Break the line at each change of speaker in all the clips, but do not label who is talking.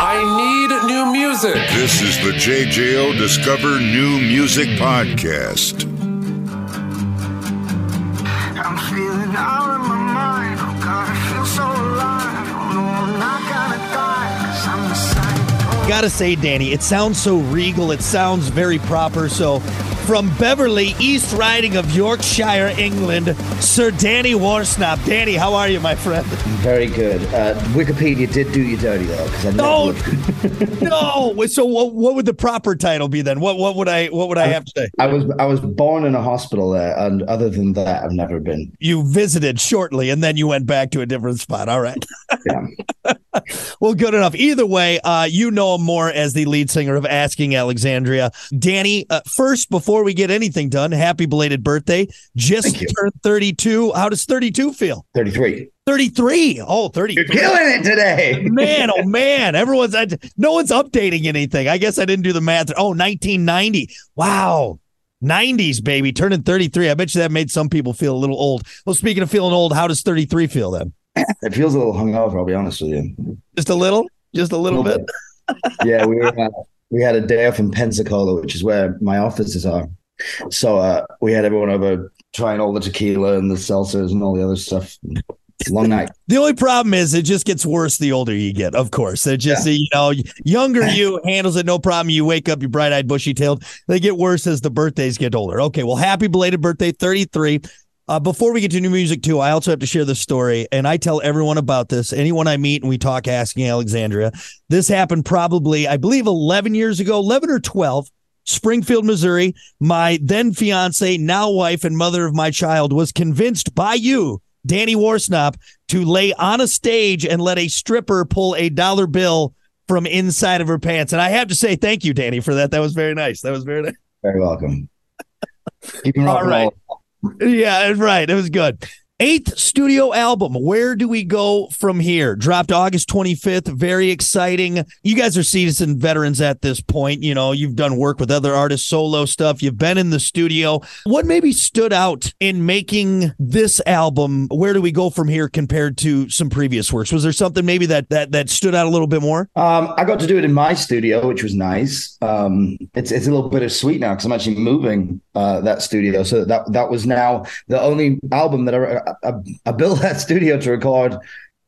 I need new music.
This is the JJO Discover New Music Podcast.
I'm feeling out of my mind. Oh God, I feel so alive. Oh no, I'm not gonna die. Cause I'm the psycho.
Gotta say, Danny, it sounds so regal. It sounds very proper. So, from Beverly, East Riding of Yorkshire, England, Sir Danny Worsnop. Danny, how are you, my friend?
Very good. Uh, Wikipedia did do you dirty though, because I never
No. no. So, what, what would the proper title be then? What what would I what would I have to say?
I was I was born in a hospital there, and other than that, I've never been.
You visited shortly, and then you went back to a different spot. All right.
Yeah.
Well, good enough. Either way, uh, you know him more as the lead singer of Asking Alexandria. Danny, uh, first, before we get anything done, happy belated birthday. Just turned 32. How does 32 feel?
Thirty-three.
33. Oh, 33.
You're killing it today.
Man, oh man, everyone's I, no one's updating anything. I guess I didn't do the math. Oh, 1990. Wow. 90s, baby, turning 33. I bet you that made some people feel a little old. Well, speaking of feeling old, how does 33 feel then?
It feels a little hungover. I'll be honest with you.
Just a little? Just a little bit?
yeah, we were, uh, we had a day off in Pensacola, which is where my offices are. So uh, we had everyone over trying all the tequila and the seltzers and all the other stuff. Long night.
The only problem is it just gets worse the older you get, of course. It just, you know, younger you handles it no problem. You wake up, you're bright eyed, bushy tailed. They get worse as the birthdays get older. Okay, well, happy belated birthday, 33. Uh, before we get to new music, too, I also have to share this story, and I tell everyone about this. Anyone I meet and we talk asking Alexandria. This happened probably, I believe, 11 years ago, 11 or 12. Springfield, Missouri. My then fiance, now wife, and mother of my child was convinced by you, Danny Worsnop, to lay on a stage and let a stripper pull a dollar bill from inside of her pants. And I have to say thank you, Danny, for that. That was very nice. That was very nice.
Very welcome.
All
all-
Yeah, right. It was good. Eighth studio album. Where do we go from here? Dropped August 25th. Very exciting. You guys are seasoned veterans at this point. You know, you've done work with other artists, solo stuff. You've been in the studio. What maybe stood out in making this album? Where do we go from here compared to some previous works? Was there something maybe that that that stood out a little bit more?
Um, I got to do it in my studio, which was nice. Um, it's it's a little bit of sweet now because I'm actually moving uh, that studio. So that that was now the only album that I, I, I built that studio to record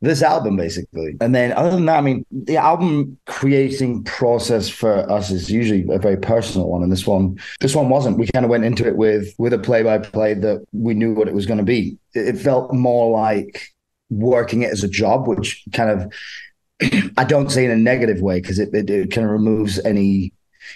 this album basically. And then other than that, I mean, the album creating process for us is usually a very personal one, and this one this one wasn't. We kind of went into it with with a play by play that we knew what it was going to be. It, it felt more like working it as a job, which kind of I don't say in a negative way because it, it, it kind of removes any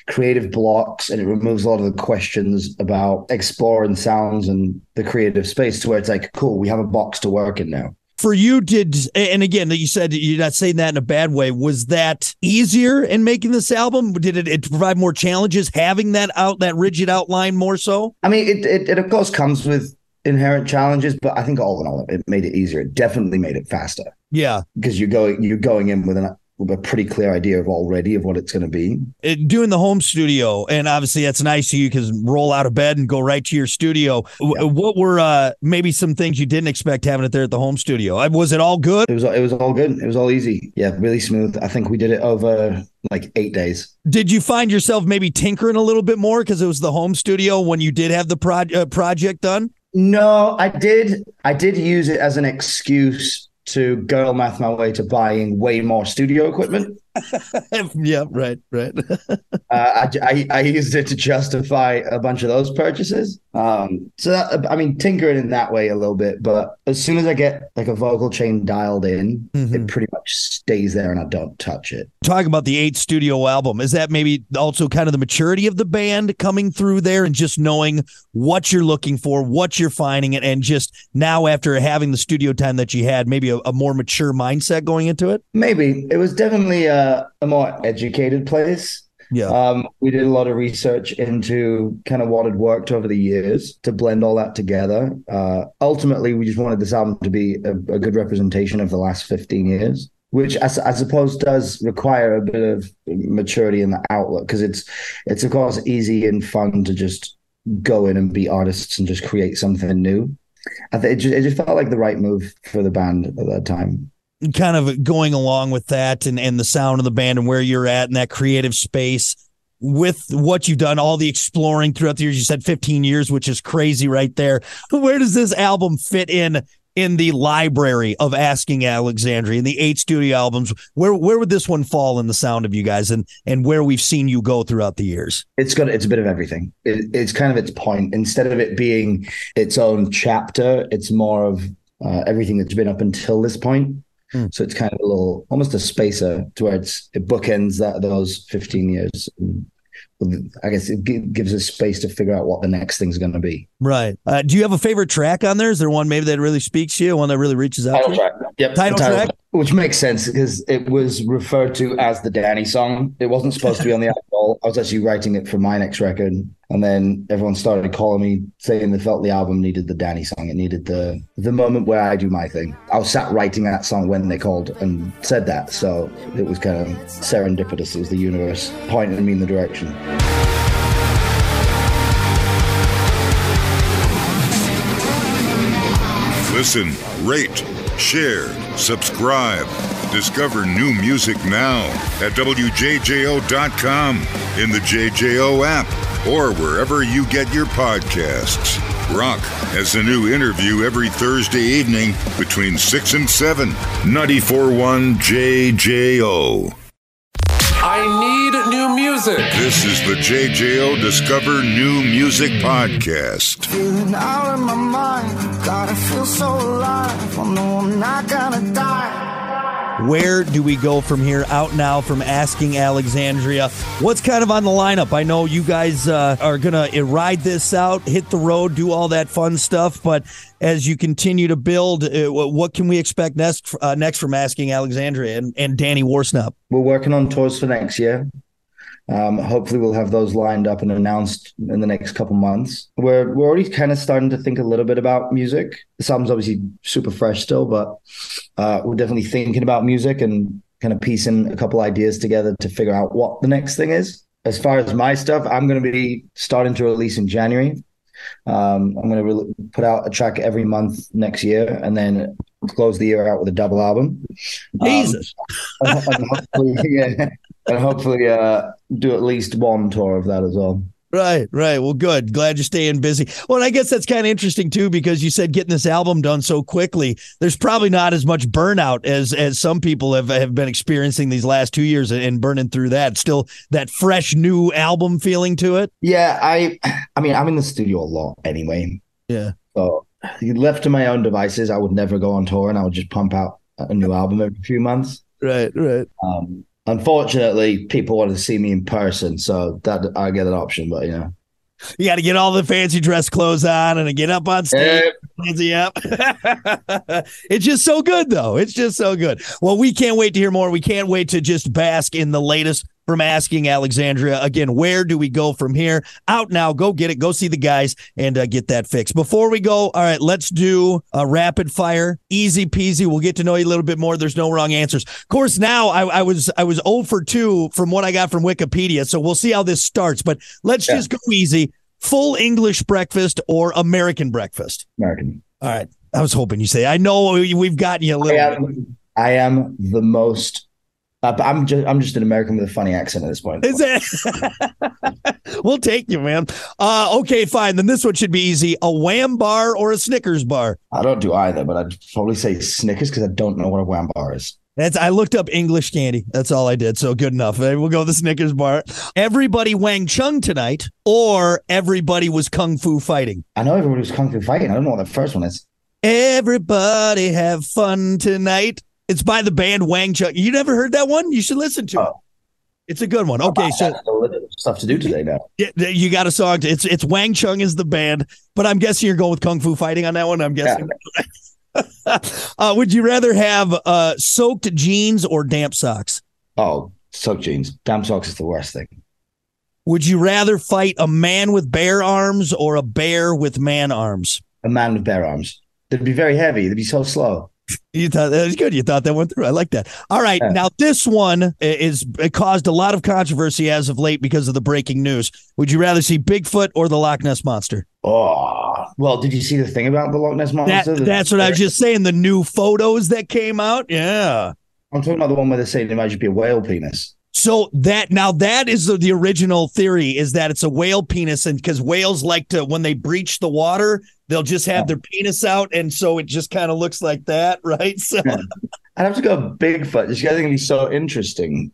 creative blocks and it removes a lot of the questions about exploring sounds and the creative space to where it's like, cool, we have a box to work in now.
for you did and again you said you're not saying that in a bad way was that easier in making this album did it, it provide more challenges having that out that rigid outline more so
I mean, it, it, it of course comes with inherent challenges, but I think all in all, it made it easier. It definitely made it faster
yeah
because you're going you're going in with an a pretty clear idea of already of what it's going to be.
it, doing the home studio and obviously that's nice so you can roll out of bed and go right to your studio W- what were uh maybe some things you didn't expect having it there at the home studio Uh, was it all good
It was it was all good. It was all easy. Yeah, really smooth. I think we did it over like eight days.
did you find yourself maybe tinkering a little bit more because it was the home studio when you did have the pro- uh, project done
No, I did. I did use it as an excuse to girl math my way to buying way more studio equipment.
yeah right right.
Uh, I, I, I used it to justify a bunch of those purchases. Um, so that, I mean, tinkering in that way a little bit, but as soon as I get like a vocal chain dialed in, it pretty much stays there and I don't touch it.
Talking about the eighth studio album. Is that maybe also kind of the maturity of the band coming through there and just knowing what you're looking for what you're finding it and just now after having the studio time that you had maybe a, a more mature mindset going into it?
Maybe. It was definitely a, a more educated place.
yeah
Um, we did a lot of research into kind of what had worked over the years to blend all that together. Uh, ultimately, we just wanted this album to be a, a good representation of the last 15 years, which I suppose does require a bit of maturity in the outlook because it's it's of course easy and fun to just go in and be artists and just create something new. I think it just, it just felt like the right move for the band at that time.
Kind of going along with that and, and the sound of the band and where you're at in that creative space with what you've done, all the exploring throughout the years. You said 15 years, which is crazy right there. Where does this album fit in in the library of Asking Alexandria in the eight studio albums? Where where would this one fall in the sound of you guys and and where we've seen you go throughout the years?
It's got it's a bit of everything. It, it's kind of its point. Instead of it being its own chapter, it's more of uh, everything that's been up until this point.
Hmm.
So it's kind of a little, almost a spacer to where it's it bookends that those fifteen years. I guess it gives us space to figure out what the next thing's going to be.
Right. Uh, do you have a favorite track on there? Is there one maybe that really speaks to you? One that really reaches out to you?
Yep.
Title
the
track?
Which makes sense because it was referred to as the Danny song. It wasn't supposed to be on the album. I was actually writing it for my next record. And then everyone started calling me saying they felt the album needed the Danny song. It needed the the moment where I do my thing. I was sat writing that song when they called and said that. So it was kind of serendipitous. It was the universe pointing me in the direction.
Listen, rate, share, subscribe. Discover new music now at WJJO.com, in the JJO app, or wherever you get your podcasts. Rock has a new interview every Thursday evening between 6 and 7. 94.1 JJO.
I need new music.
This is the JJO Discover New Music Podcast.
Feeling out of my mind. God, I feel so alive. Oh no, I'm not gonna die.
Where do we go from here? Out now from Asking Alexandria. What's kind of on the lineup? I know you guys uh, are going to ride this out, hit the road, do all that fun stuff. But as you continue to build, uh, what can we expect next uh, next from Asking Alexandria and, and Danny Worsnop?
We're working on tours for next year. Um, hopefully, we'll have those lined up and announced in the next couple months. We're we're already kind of starting to think a little bit about music. This album's obviously super fresh still, but uh, we're definitely thinking about music and kind of piecing a couple ideas together to figure out what the next thing is. As far as my stuff, I'm going to be starting to release in January. Um, I'm going to re- put out a track every month next year, and then close the year out with a double album. Um,
Jesus.
and hopefully, yeah, and hopefully uh, do at least one tour of that as well.
Right, right. Well, good. Glad you're staying busy. Well, and I guess that's kind of interesting too, because you said getting this album done so quickly. There's probably not as much burnout as as some people have have been experiencing these last two years and burning through that. Still that fresh new album feeling to it.
Yeah, I, I mean, I'm in the studio a lot anyway.
Yeah.
So left to my own devices, I would never go on tour, and I would just pump out a new album every few months.
Right, right.
Um, unfortunately, people want to see me in person, so that I get an option. But you know,
You got to get all the fancy dress clothes on and get up on stage. Fancy up. it's just so good, though. It's just so good. Well, we can't wait to hear more. We can't wait to just bask in the latest from Asking Alexandria. Again, where do we go from here? Out now. Go get it. Go see the guys and uh, get that fixed. Before we go, all right, let's do a rapid fire. Easy peasy. We'll get to know you a little bit more. There's no wrong answers. Of course, now I, I was I was 0 for 2 from what I got from Wikipedia. So we'll see how this starts. But let's
Yeah.
just go easy. Full English breakfast or American breakfast?
American.
All right. I was hoping you say. I know we- we've gotten you a
I
little.
am, I am the most. Uh, but I'm just I'm just an American with a funny accent at this point.
Is it? we'll take you, man. Uh, okay, fine. Then this one should be easy. A Wham bar or a Snickers bar?
I don't do either, but I'd probably say Snickers because I don't know what a wham bar is.
That's I looked up English candy. That's all I did. So good enough. We'll go the Snickers bar. Everybody Wang Chung tonight, or everybody was kung fu fighting.
I know everybody was kung fu fighting. I don't know what the first one is.
Everybody have fun tonight. It's by the band Wang Chung. You never heard that one? You should listen to it.
Oh.
It's a good one. Okay, so
I have a little stuff to do today now.
Yeah, you got a song. To, it's it's Wang Chung is the band, but I'm guessing you're going with Kung Fu Fighting on that one. I'm guessing. uh, would you rather have uh, soaked jeans or damp socks?
Oh, soaked jeans. Damp socks is the worst thing.
Would you rather fight a man with bare arms or a bear with man arms?
A man with bare arms. They'd be very heavy. They'd be so slow.
You thought that was good. You thought that went through. I like that. All right.
Yeah.
Now this one is it caused a lot of controversy as of late because of the breaking news. Would you rather see Bigfoot or the Loch Ness monster?
Oh, well, did you see the thing about the Loch Ness monster? The-
that's what I was just saying. The new photos that came out. Yeah.
I'm talking about the one where they're saying it might just be a whale penis.
So that now that is the, the original theory is that it's a whale penis, and because whales like to when they breach the water, they'll just have their penis out, and so it just kind of looks like that, right? So
I'd have to go Bigfoot. This guy's gonna be so interesting.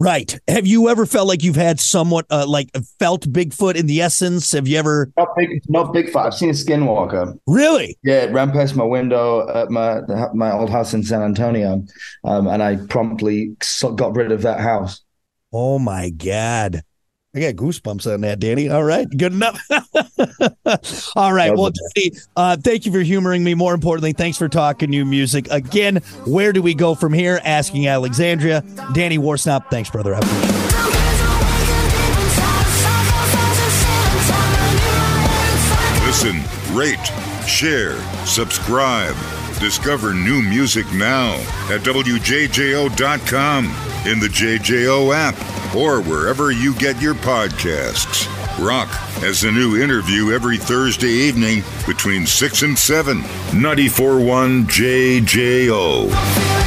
right. Have you ever felt like you've had somewhat uh, like felt Bigfoot in the essence? Have you ever
Not big, not Bigfoot. I've seen a skinwalker.
really?
Yeah, it ran past my window at my my old house in San Antonio, um, and I promptly got rid of that house.
Oh my god. I got goosebumps on that, Danny. All right, good enough. All right. Well, Danny, uh, thank you for humoring me. More importantly, thanks for talking new music. Again, where do we go from here? Asking Alexandria. Danny Worsnop, thanks, brother. I appreciate it.
Listen, rate, share, subscribe. Discover new music now at WJJO.com, in the JJO app, or wherever you get your podcasts. Rock has a new interview every Thursday evening between 6 and 7. 94.1 JJO.